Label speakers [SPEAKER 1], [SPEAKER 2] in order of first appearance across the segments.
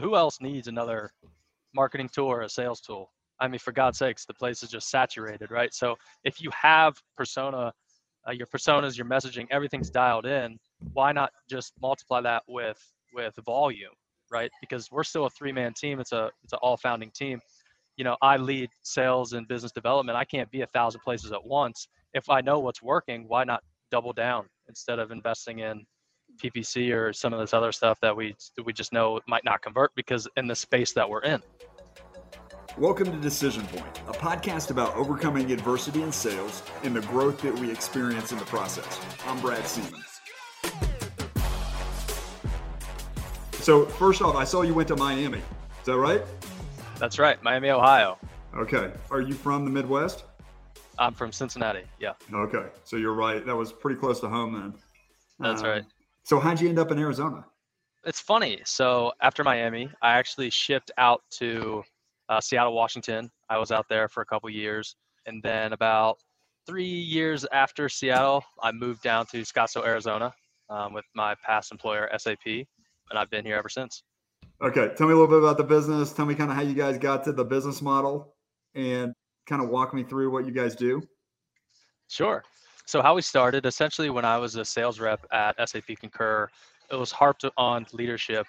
[SPEAKER 1] who else needs another marketing tool or a sales tool? I mean, for God's sakes, the place is just saturated, right? So if you have persona, uh, your personas, your messaging, everything's dialed in. Why not just multiply that with with volume, right? Because we're still a three-man team. It's a it's an all founding team. You know, I lead sales and business development. I can't be a thousand places at once. If I know what's working, why not double down instead of investing in PPC or some of this other stuff that we we just know might not convert because in the space that we're in.
[SPEAKER 2] Welcome to Decision Point, a podcast about overcoming adversity in sales and the growth that we experience in the process. I'm Brad Siemens. So, first off, I saw you went to Miami. Is that right?
[SPEAKER 1] That's right, Miami, Ohio.
[SPEAKER 2] Okay. Are you from the Midwest?
[SPEAKER 1] I'm from Cincinnati. Yeah.
[SPEAKER 2] Okay. So you're right. That was pretty close to home then.
[SPEAKER 1] That's um, right.
[SPEAKER 2] So how'd you end up in Arizona?
[SPEAKER 1] It's funny. So after Miami, I actually shipped out to uh, Seattle, Washington. I was out there for a couple years, and then about three years after Seattle, I moved down to Scottsdale, Arizona, um, with my past employer, SAP, and I've been here ever since.
[SPEAKER 2] Okay, tell me a little bit about the business. Tell me kind of how you guys got to the business model, and kind of walk me through what you guys do.
[SPEAKER 1] Sure. So how we started, essentially, when I was a sales rep at SAP Concur, it was harped on leadership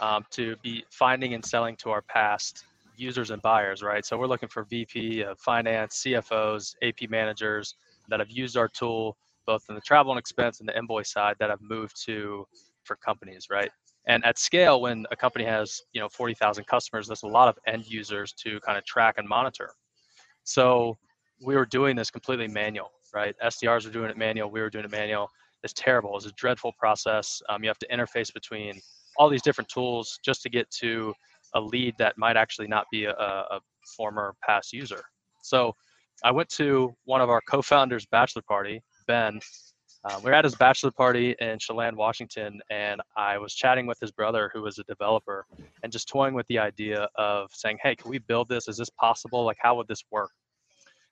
[SPEAKER 1] um, to be finding and selling to our past users and buyers, right? So we're looking for VP of finance, CFOs, AP managers that have used our tool both in the travel and expense and the invoice side that have moved to for companies, right? And at scale, when a company has you know 40,000 customers, there's a lot of end users to kind of track and monitor. So we were doing this completely manual, right? SDRs were doing it manual. We were doing it manual. It's terrible. It's a dreadful process. Um, you have to interface between all these different tools just to get to a lead that might actually not be a, a former past user. So I went to one of our co-founders' bachelor party, Ben. Uh, we were at his bachelor party in Chelan, Washington, and I was chatting with his brother, who was a developer, and just toying with the idea of saying, "Hey, can we build this? Is this possible? Like, how would this work?"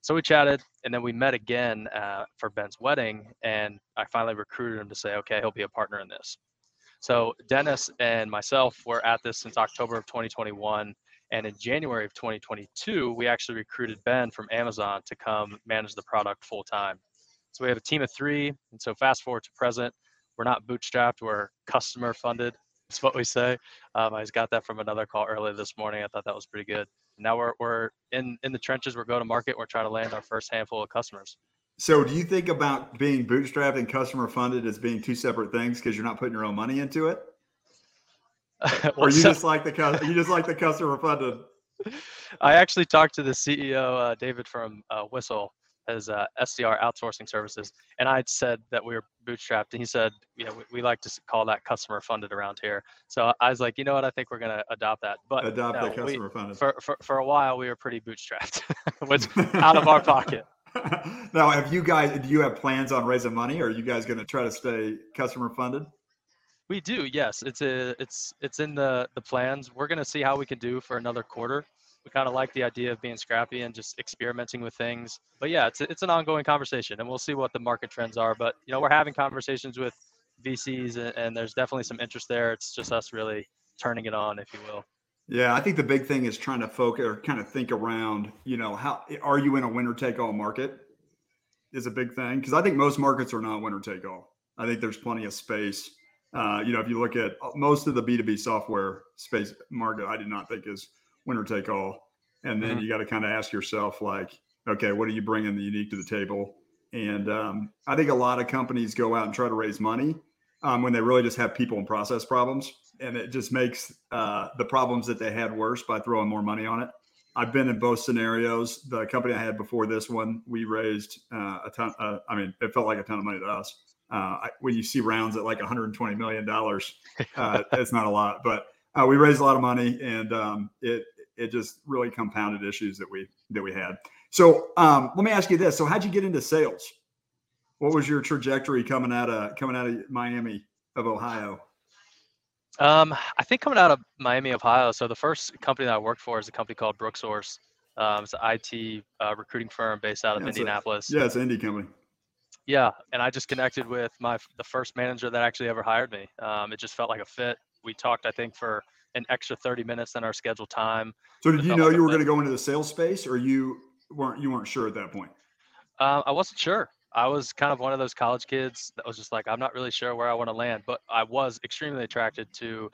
[SPEAKER 1] So we chatted, and then we met again uh, for Ben's wedding, and I finally recruited him to say, "Okay, he'll be a partner in this." So Dennis and myself were at this since October of 2021. And in January of 2022, we actually recruited Ben from Amazon to come manage the product full time. So we have a team of three. And so fast forward to present, we're not bootstrapped, we're customer funded. That's what we say. Um, I just got that from another call earlier this morning. I thought that was pretty good. Now we're, we're in, in the trenches, we're go to market, we're trying to land our first handful of customers.
[SPEAKER 2] So, do you think about being bootstrapped and customer funded as being two separate things because you're not putting your own money into it? well, or you so, just like the you just like the customer funded?
[SPEAKER 1] I actually talked to the CEO, uh, David from uh, Whistle, as uh, SDR outsourcing services, and I'd said that we were bootstrapped, and he said, you know, we, we, like to call that customer funded around here. So I was like, you know what, I think we're going to adopt that. But
[SPEAKER 2] adopt no, the customer we, funded.
[SPEAKER 1] For, for for a while, we were pretty bootstrapped, which out of our pocket.
[SPEAKER 2] now, have you guys? Do you have plans on raising money, or are you guys going to try to stay customer funded?
[SPEAKER 1] We do, yes. It's a, it's, it's in the the plans. We're going to see how we can do for another quarter. We kind of like the idea of being scrappy and just experimenting with things. But yeah, it's it's an ongoing conversation, and we'll see what the market trends are. But you know, we're having conversations with VCs, and, and there's definitely some interest there. It's just us really turning it on, if you will.
[SPEAKER 2] Yeah, I think the big thing is trying to focus or kind of think around, you know, how are you in a winner take all market is a big thing because I think most markets are not winner take all. I think there's plenty of space. Uh, you know, if you look at uh, most of the B2B software space market, I do not think is winner take all. And then mm-hmm. you got to kind of ask yourself, like, okay, what are you bringing the unique to the table? And um, I think a lot of companies go out and try to raise money um, when they really just have people and process problems and it just makes uh, the problems that they had worse by throwing more money on it. I've been in both scenarios. The company I had before this one, we raised uh, a ton. Uh, I mean, it felt like a ton of money to us. Uh, I, when you see rounds at like 120 million dollars, uh, it's not a lot, but uh, we raised a lot of money, and um, it it just really compounded issues that we that we had. So um, let me ask you this: So how'd you get into sales? What was your trajectory coming out of coming out of Miami of Ohio?
[SPEAKER 1] Um, I think coming out of Miami, Ohio. So the first company that I worked for is a company called Brooksource. Um, it's an IT uh, recruiting firm based out of yeah, Indianapolis.
[SPEAKER 2] A, yeah, it's an indie company.
[SPEAKER 1] Yeah, and I just connected with my the first manager that actually ever hired me. Um, it just felt like a fit. We talked, I think, for an extra 30 minutes than our scheduled time.
[SPEAKER 2] So did you know you were going to go into the sales space, or you weren't you weren't sure at that point?
[SPEAKER 1] Uh, I wasn't sure. I was kind of one of those college kids that was just like, I'm not really sure where I want to land, but I was extremely attracted to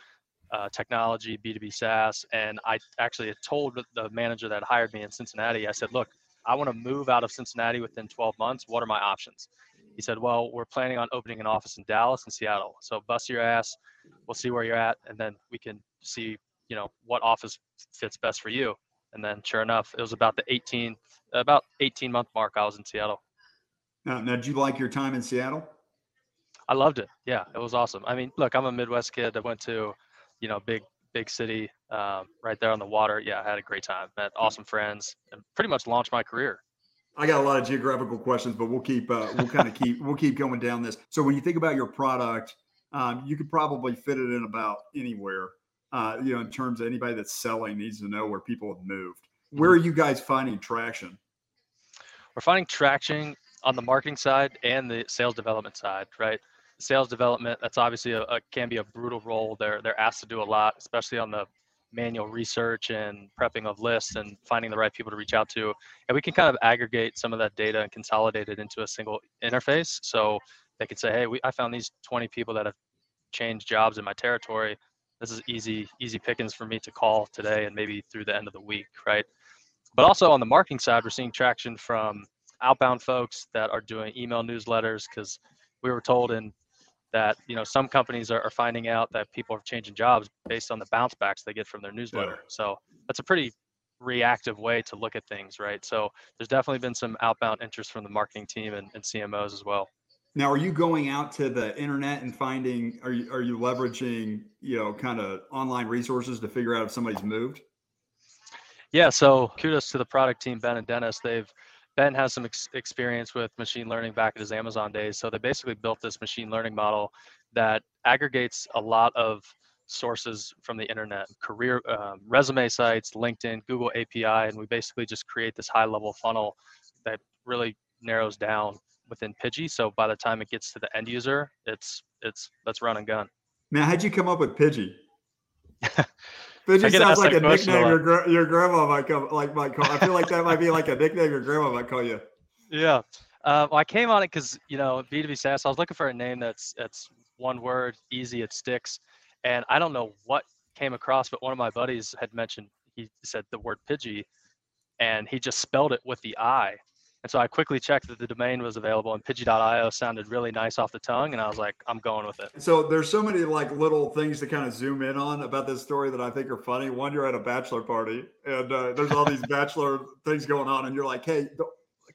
[SPEAKER 1] uh, technology, B2B SaaS. And I actually told the manager that hired me in Cincinnati, I said, look, I want to move out of Cincinnati within 12 months. What are my options? He said, well, we're planning on opening an office in Dallas and Seattle. So bust your ass. We'll see where you're at. And then we can see, you know, what office fits best for you. And then sure enough, it was about the 18, about 18 month mark. I was in Seattle.
[SPEAKER 2] Now, now, did you like your time in Seattle?
[SPEAKER 1] I loved it. Yeah, it was awesome. I mean, look, I'm a Midwest kid. I went to, you know, big big city um, right there on the water. Yeah, I had a great time. Met awesome friends, and pretty much launched my career.
[SPEAKER 2] I got a lot of geographical questions, but we'll keep uh, we'll kind of keep we'll keep going down this. So when you think about your product, um, you could probably fit it in about anywhere. Uh, you know, in terms of anybody that's selling needs to know where people have moved. Where mm-hmm. are you guys finding traction?
[SPEAKER 1] We're finding traction on the marketing side and the sales development side, right? Sales development, that's obviously a, a, can be a brutal role. They're they're asked to do a lot, especially on the manual research and prepping of lists and finding the right people to reach out to. And we can kind of aggregate some of that data and consolidate it into a single interface. So they could say, hey, we, I found these 20 people that have changed jobs in my territory. This is easy, easy pickings for me to call today and maybe through the end of the week, right? But also on the marketing side, we're seeing traction from outbound folks that are doing email newsletters because we were told in that you know some companies are, are, finding out that people are changing jobs based on the bounce backs they get from their newsletter yeah. so that's a pretty reactive way to look at things right so there's definitely been some outbound interest from the marketing team and, and cmos as well
[SPEAKER 2] now are you going out to the internet and finding are you are you leveraging you know kind of online resources to figure out if somebody's moved
[SPEAKER 1] yeah so kudos to the product team ben and dennis they've Ben has some ex- experience with machine learning back at his Amazon days. So they basically built this machine learning model that aggregates a lot of sources from the internet, career um, resume sites, LinkedIn, Google API, and we basically just create this high level funnel that really narrows down within Pidgi. So by the time it gets to the end user, it's it's let's run and gun.
[SPEAKER 2] Now, how'd you come up with Pidgi? Pidgi sounds like a nickname your your grandma might come like might call. I feel like that might be like a nickname your grandma might call you.
[SPEAKER 1] Yeah. Uh, well, I came on it because you know B2B SaaS. I was looking for a name that's that's one word, easy, it sticks, and I don't know what came across, but one of my buddies had mentioned he said the word Pidgi, and he just spelled it with the I, and so I quickly checked that the domain was available and Pidgi.io sounded really nice off the tongue. And I was like, I'm going with it.
[SPEAKER 2] So there's so many like little things to kind of zoom in on about this story that I think are funny. One, you're at a bachelor party and uh, there's all these bachelor things going on. And you're like, hey,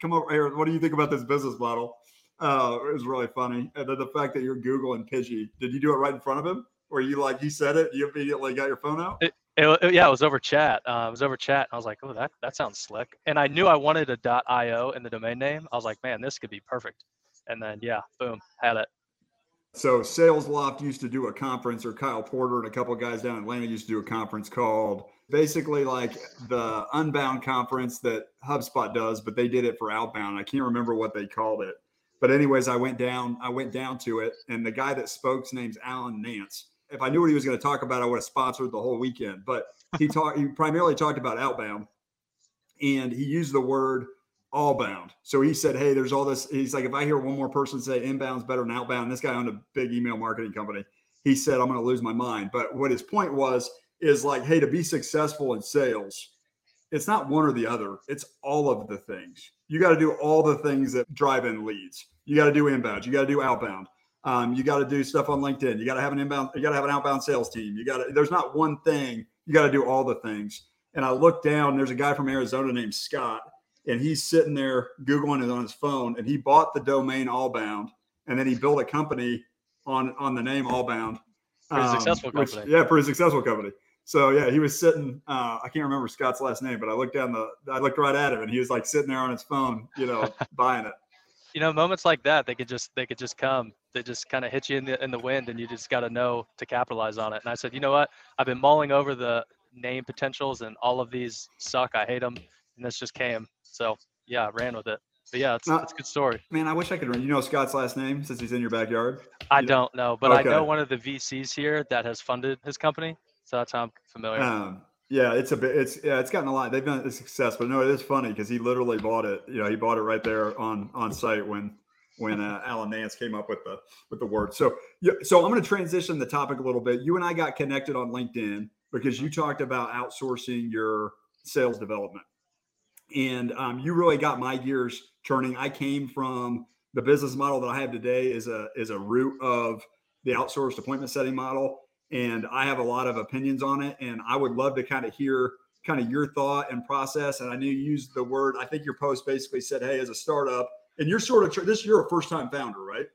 [SPEAKER 2] come over here. What do you think about this business model? Uh, it was really funny. And then the fact that you're Googling Pidgey, did you do it right in front of him? Or you like, he said it, you immediately got your phone out?
[SPEAKER 1] It, it, yeah, it was over chat. Uh, it was over chat. I was like, oh, that that sounds slick. And I knew I wanted a .io in the domain name. I was like, man, this could be perfect. And then yeah, boom, had it.
[SPEAKER 2] So SalesLoft used to do a conference, or Kyle Porter and a couple of guys down in Atlanta used to do a conference called basically like the Inbound conference that HubSpot does, but they did it for outbound. I can't remember what they called it. But anyways, I went down, I went down to it, and the guy that spoke's name's Alan Nance if I knew what he was going to talk about, I would have sponsored the whole weekend. But he talked. he primarily talked about outbound, and he used the word all bound. So he said, "Hey, there's all this." He's like, if I hear one more person say inbound's better than outbound, this guy owned a big email marketing company. He said, "I'm going to lose my mind." But what his point was is like, hey, to be successful in sales, it's not one or the other. It's all of the things. You got to do all the things that drive in leads. You got to do inbound. You got to do outbound. Um, you got to do stuff on LinkedIn. You got to have an inbound. You got to have an outbound sales team. You got to. There's not one thing. You got to do all the things. And I look down. There's a guy from Arizona named Scott, and he's sitting there googling it on his phone. And he bought the domain Allbound, and then he built a company on on the name Allbound.
[SPEAKER 1] Pretty um, successful company.
[SPEAKER 2] Which, yeah, pretty successful company. So yeah, he was sitting. Uh, I can't remember Scott's last name, but I looked down the. I looked right at him, and he was like sitting there on his phone, you know, buying it
[SPEAKER 1] you know moments like that they could just they could just come they just kind of hit you in the in the wind and you just got to know to capitalize on it. And i said you know what? I've been mulling over the name potentials and all of these suck i hate them and this just came. So yeah I ran with it. But yeah it's, uh, it's a good story.
[SPEAKER 2] man i wish i could run you know scott's last name since he's in your backyard?
[SPEAKER 1] I don't know but okay. i know one of the vcs here that has funded his company So that's how I'm familiar.
[SPEAKER 2] Um, yeah, it's a bit. It's yeah, it's gotten a lot. They've been a success, but no, it is funny because he literally bought it. You know, he bought it right there on on site when when uh, Alan Nance came up with the with the word. So yeah, so I'm going to transition the topic a little bit. You and I got connected on LinkedIn because you talked about outsourcing your sales development, and um, you really got my gears turning. I came from the business model that I have today is a is a root of the outsourced appointment setting model and I have a lot of opinions on it. And I would love to kind of hear kind of your thought and process. And I knew you used the word. I think your post basically said, "Hey, as a startup, and you're sort of this. You're a first time founder, right?"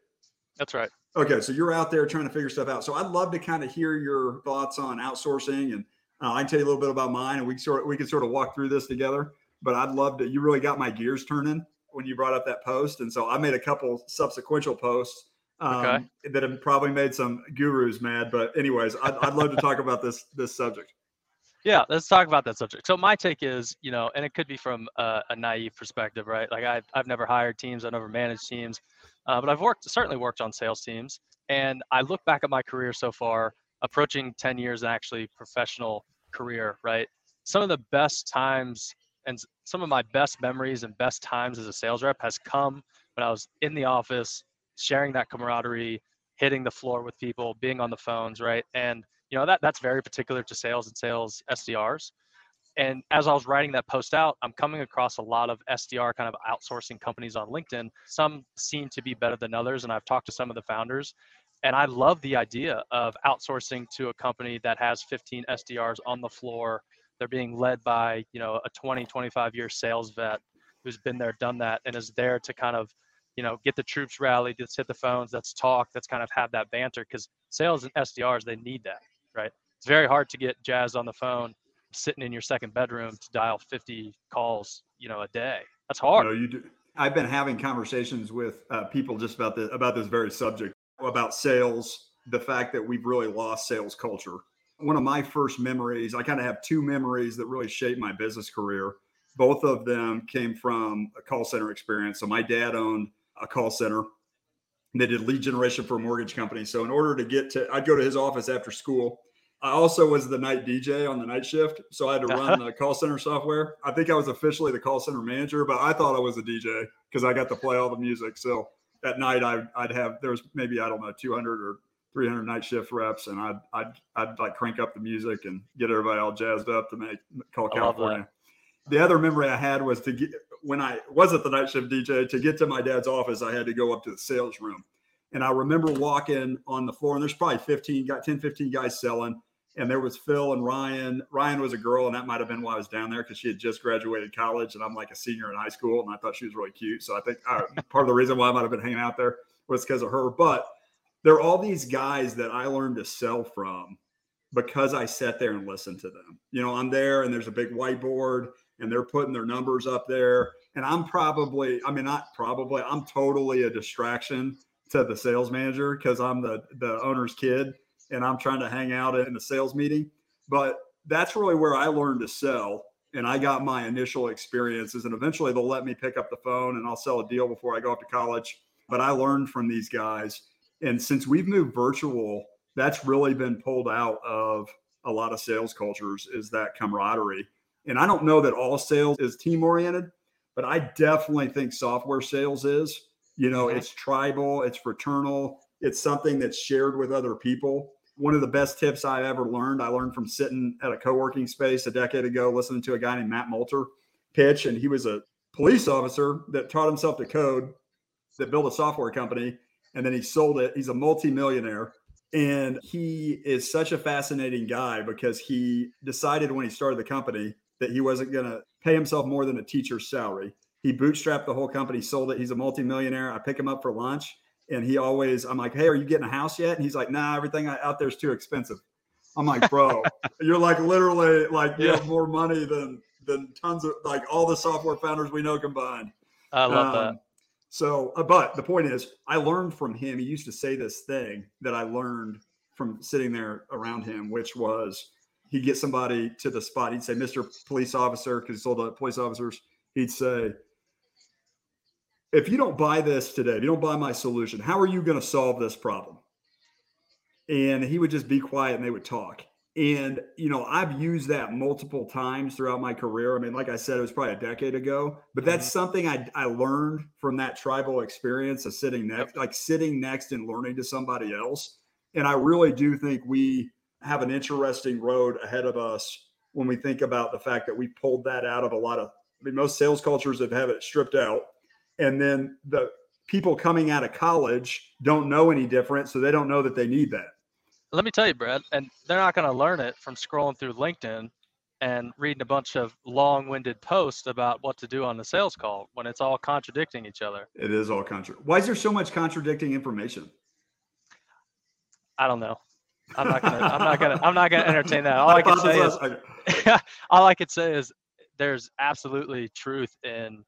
[SPEAKER 1] That's right.
[SPEAKER 2] Okay, so you're out there trying to figure stuff out. So I'd love to kind of hear your thoughts on outsourcing, and uh, I can tell you a little bit about mine, and we sort of, we can sort of walk through this together. But I'd love to. You really got my gears turning when you brought up that post, and so I made a couple subsequential posts um, okay. that have probably made some gurus mad. But anyways, I'd, I'd love to talk about this this subject.
[SPEAKER 1] Yeah, let's talk about that subject. So my take is, you know, and it could be from a, a naive perspective, right? Like I've I've never hired teams, I've never managed teams, uh, but I've worked certainly worked on sales teams, and I look back at my career so far, approaching 10 years and actually professional career, right? Some of the best times and some of my best memories and best times as a sales rep has come when I was in the office sharing that camaraderie, hitting the floor with people, being on the phones, right? And you know that that's very particular to sales and sales SDRs. And as I was writing that post out, I'm coming across a lot of SDR kind of outsourcing companies on LinkedIn. Some seem to be better than others, and I've talked to some of the founders. And I love the idea of outsourcing to a company that has 15 SDRs on the floor. They're being led by, you know, a 20, 25 year sales vet who's been there, done that, and is there to kind of you know, get the troops rallied, let's hit the phones, let's talk, let's kind of have that banter because sales and SDRs, they need that, right? It's very hard to get jazzed on the phone sitting in your second bedroom to dial 50 calls, you know, a day. That's hard.
[SPEAKER 2] No, you do. I've been having conversations with uh, people just about this, about this very subject, about sales, the fact that we've really lost sales culture. One of my first memories, I kind of have two memories that really shaped my business career. Both of them came from a call center experience. So my dad owned a call center. They did lead generation for a mortgage company. So in order to get to, I'd go to his office after school. I also was the night DJ on the night shift, so I had to run the call center software. I think I was officially the call center manager, but I thought I was a DJ because I got to play all the music. So at night, I'd, I'd have there was maybe I don't know 200 or 300 night shift reps, and I'd I'd I'd like crank up the music and get everybody all jazzed up to make call California. The other memory I had was to get when I was at the night shift DJ to get to my dad's office, I had to go up to the sales room. And I remember walking on the floor, and there's probably 15, got 10, 15 guys selling. And there was Phil and Ryan. Ryan was a girl, and that might have been why I was down there because she had just graduated college, and I'm like a senior in high school, and I thought she was really cute. So I think uh, part of the reason why I might have been hanging out there was because of her. But there are all these guys that I learned to sell from because I sat there and listened to them. You know, I'm there, and there's a big whiteboard, and they're putting their numbers up there. And I'm probably, I mean, not probably, I'm totally a distraction to the sales manager because I'm the the owner's kid and I'm trying to hang out in a sales meeting. But that's really where I learned to sell. And I got my initial experiences, and eventually they'll let me pick up the phone and I'll sell a deal before I go up to college. But I learned from these guys. And since we've moved virtual, that's really been pulled out of a lot of sales cultures is that camaraderie and I don't know that all sales is team oriented, but I definitely think software sales is. You know, it's tribal, it's fraternal, it's something that's shared with other people. One of the best tips I ever learned, I learned from sitting at a co working space a decade ago, listening to a guy named Matt Moulter pitch. And he was a police officer that taught himself to code, that built a software company, and then he sold it. He's a multimillionaire. And he is such a fascinating guy because he decided when he started the company that he wasn't going to pay himself more than a teacher's salary. He bootstrapped the whole company, sold it. He's a multimillionaire. I pick him up for lunch, and he always, I'm like, "Hey, are you getting a house yet?" And he's like, "Nah, everything out there is too expensive." I'm like, "Bro, you're like literally like you have more money than than tons of like all the software founders we know combined."
[SPEAKER 1] I love um, that.
[SPEAKER 2] So, uh, but the point is, I learned from him. He used to say this thing that I learned from sitting there around him, which was he'd get somebody to the spot. He'd say, Mr. Police Officer, because he sold to police officers. He'd say, if you don't buy this today, if you don't buy my solution, how are you going to solve this problem? And he would just be quiet and they would talk. And, you know, I've used that multiple times throughout my career. I mean, like I said, it was probably a decade ago, but that's mm-hmm. something I, I learned from that tribal experience of sitting next, yep. like sitting next and learning to somebody else. And I really do think we have an interesting road ahead of us when we think about the fact that we pulled that out of a lot of, I mean, most sales cultures have have it stripped out. And then the people coming out of college don't know any different. So they don't know that they need that
[SPEAKER 1] let me tell you, Brad, and they're not going to learn it from scrolling through LinkedIn and reading a bunch of long-winded posts about what to do on the sales call when it's all contradicting each other.
[SPEAKER 2] It is all contra. Why is there so much contradicting information?
[SPEAKER 1] I don't know. I'm not gonna. I'm not gonna. I'm not gonna entertain that. All I can say is, all I could say is, there's absolutely truth in,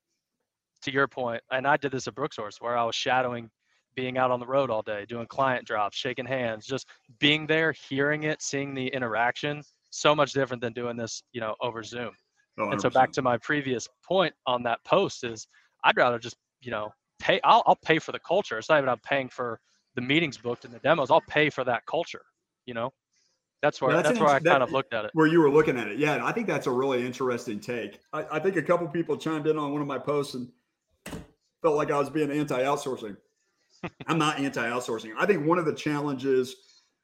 [SPEAKER 1] to your point, and I did this at Brooksource where I was shadowing being out on the road all day, doing client drops, shaking hands, just being there, hearing it, seeing the interaction, so much different than doing this, you know, over Zoom. Oh, and so back to my previous point on that post is I'd rather just, you know, pay I'll, I'll pay for the culture. It's not even I'm paying for the meetings booked and the demos. I'll pay for that culture, you know? That's where that's, that's where I that, kind of looked at it.
[SPEAKER 2] Where you were looking at it. Yeah, I think that's a really interesting take. I, I think a couple people chimed in on one of my posts and felt like I was being anti-outsourcing. I'm not anti outsourcing. I think one of the challenges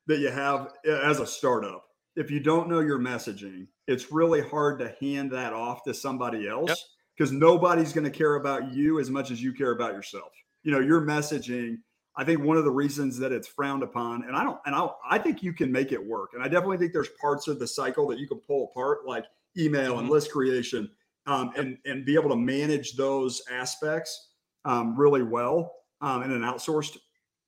[SPEAKER 2] that you have as a startup, if you don't know your messaging, it's really hard to hand that off to somebody else because yep. nobody's going to care about you as much as you care about yourself. You know, your messaging. I think one of the reasons that it's frowned upon, and I don't, and I, I think you can make it work. And I definitely think there's parts of the cycle that you can pull apart, like email mm-hmm. and list creation, um, and and be able to manage those aspects um, really well um, in an outsourced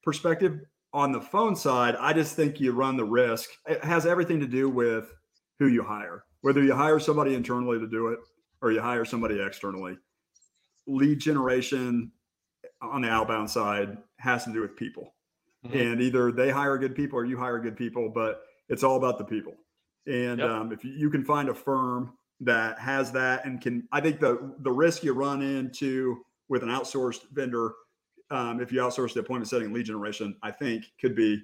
[SPEAKER 2] perspective. On the phone side, I just think you run the risk. It has everything to do with who you hire, whether you hire somebody internally to do it or you hire somebody externally. Lead generation on the outbound side has to do with people. Mm-hmm. And either they hire good people or you hire good people, but it's all about the people. And yep. um, if you can find a firm that has that and can, I think the the risk you run into with an outsourced vendor um, if you outsource the appointment setting lead generation, I think could be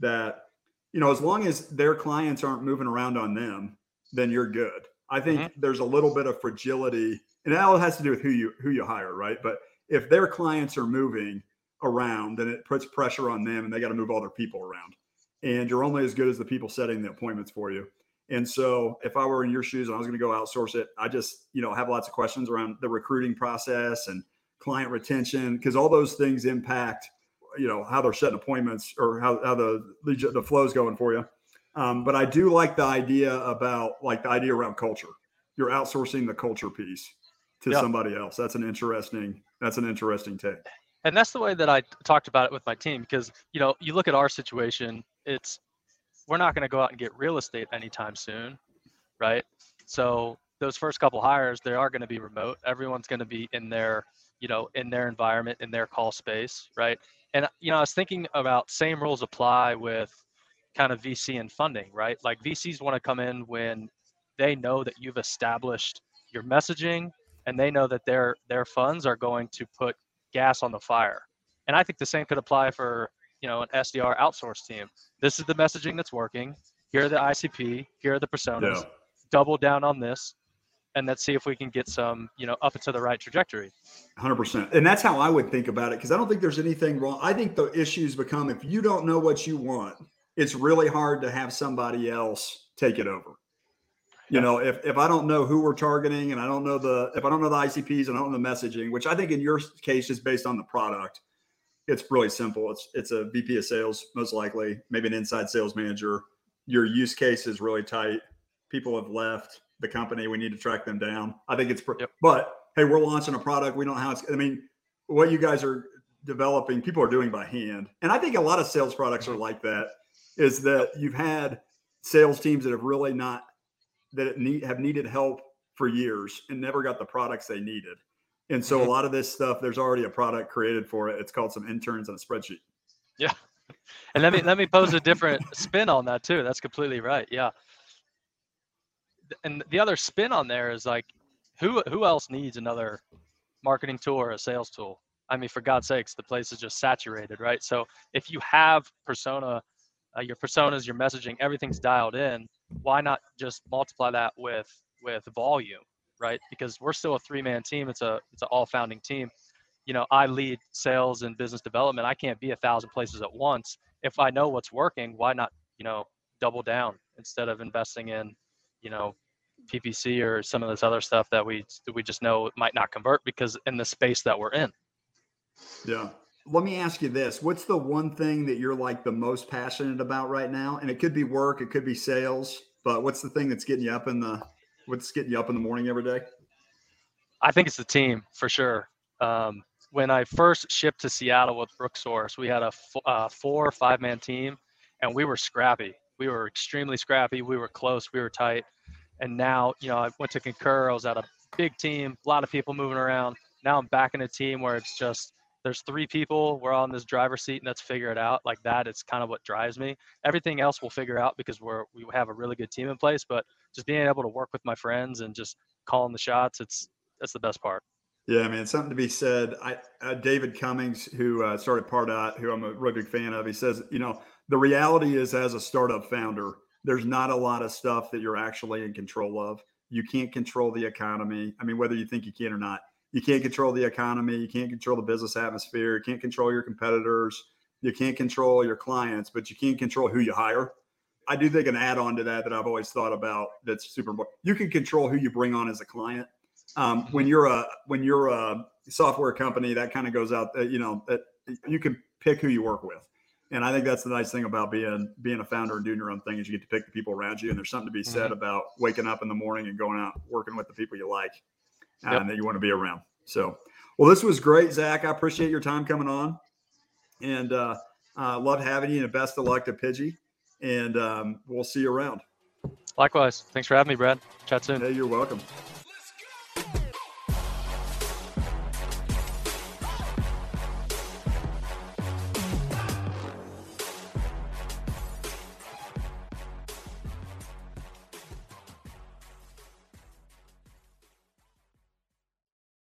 [SPEAKER 2] that, you know, as long as their clients aren't moving around on them, then you're good. I think mm-hmm. there's a little bit of fragility, and it all has to do with who you who you hire, right? But if their clients are moving around, then it puts pressure on them, and they got to move all their people around. And you're only as good as the people setting the appointments for you. And so, if I were in your shoes and I was going to go outsource it, I just you know have lots of questions around the recruiting process and client retention, because all those things impact, you know, how they're setting appointments or how, how the the flow is going for you. Um, but I do like the idea about like the idea around culture. You're outsourcing the culture piece to somebody else. That's an interesting. That's an interesting take.
[SPEAKER 1] And that's the way that I talked about it with my team because you know you look at our situation. It's we're not going to go out and get real estate anytime soon, right? So those first couple hires, they are going to be remote. Everyone's going to be in their you know, in their environment, in their call space, right? And you know, I was thinking about same rules apply with kind of VC and funding, right? Like VCs want to come in when they know that you've established your messaging and they know that their their funds are going to put gas on the fire. And I think the same could apply for, you know, an SDR outsource team. This is the messaging that's working. Here are the ICP, here are the personas. Yeah. Double down on this and let's see if we can get some, you know, up into the right trajectory.
[SPEAKER 2] 100%. And that's how I would think about it because I don't think there's anything wrong. I think the issues become if you don't know what you want, it's really hard to have somebody else take it over. You know, if, if I don't know who we're targeting and I don't know the if I don't know the ICPs and I don't know the messaging, which I think in your case is based on the product, it's really simple. It's it's a VP of sales, most likely, maybe an inside sales manager. Your use case is really tight. People have left the company. We need to track them down. I think it's, yep. but hey, we're launching a product. We don't know how it's, I mean, what you guys are developing, people are doing by hand. And I think a lot of sales products are mm-hmm. like that is that you've had sales teams that have really not, that need, have needed help for years and never got the products they needed. And so mm-hmm. a lot of this stuff, there's already a product created for it. It's called some interns and a spreadsheet.
[SPEAKER 1] Yeah. And let me let me pose a different spin on that too. That's completely right. Yeah and the other spin on there is like, who who else needs another marketing tool or a sales tool? I mean, for God's sakes, the place is just saturated, right? So if you have persona uh, your personas, your messaging, everything's dialed in. Why not just multiply that with with volume, right? Because we're still a three man team. It's a it's an all founding team. You know, I lead sales and business development. I can't be a thousand places at once. If I know what's working, why not you know double down instead of investing in you know PPC or some of this other stuff that we that we just know might not convert because in the space that we're in.
[SPEAKER 2] Yeah. Let me ask you this. What's the one thing that you're like the most passionate about right now? And it could be work, it could be sales, but what's the thing that's getting you up in the what's getting you up in the morning every day?
[SPEAKER 1] I think it's the team for sure. Um, when I first shipped to Seattle with Brooksource, we had a f- uh, four or five man team and we were scrappy. We were extremely scrappy. We were close. We were tight. And now, you know, I went to Concur. I was at a big team, a lot of people moving around. Now I'm back in a team where it's just there's three people. We're all in this driver's seat, and let's figure it out. Like that, it's kind of what drives me. Everything else we'll figure out because we're we have a really good team in place. But just being able to work with my friends and just calling the shots, it's that's the best part.
[SPEAKER 2] Yeah, I mean, something to be said. I uh, David Cummings, who uh, started Pardot, who I'm a really big fan of, he says, you know, the reality is as a startup founder, there's not a lot of stuff that you're actually in control of. You can't control the economy. I mean, whether you think you can or not, you can't control the economy. You can't control the business atmosphere. You can't control your competitors. You can't control your clients, but you can't control who you hire. I do think an add on to that that I've always thought about that's super important. You can control who you bring on as a client. Um, when you're a when you're a software company, that kind of goes out. Uh, you know that you can pick who you work with. And I think that's the nice thing about being being a founder and doing your own thing is you get to pick the people around you. And there's something to be said mm-hmm. about waking up in the morning and going out working with the people you like yep. and that you want to be around. So, well, this was great, Zack. I appreciate your time coming on, and uh, uh, love having you. And best of luck to Pidgi. And um, we'll see you around.
[SPEAKER 1] Likewise. Thanks for having me, Brad. Chat soon.
[SPEAKER 2] Hey, you're welcome.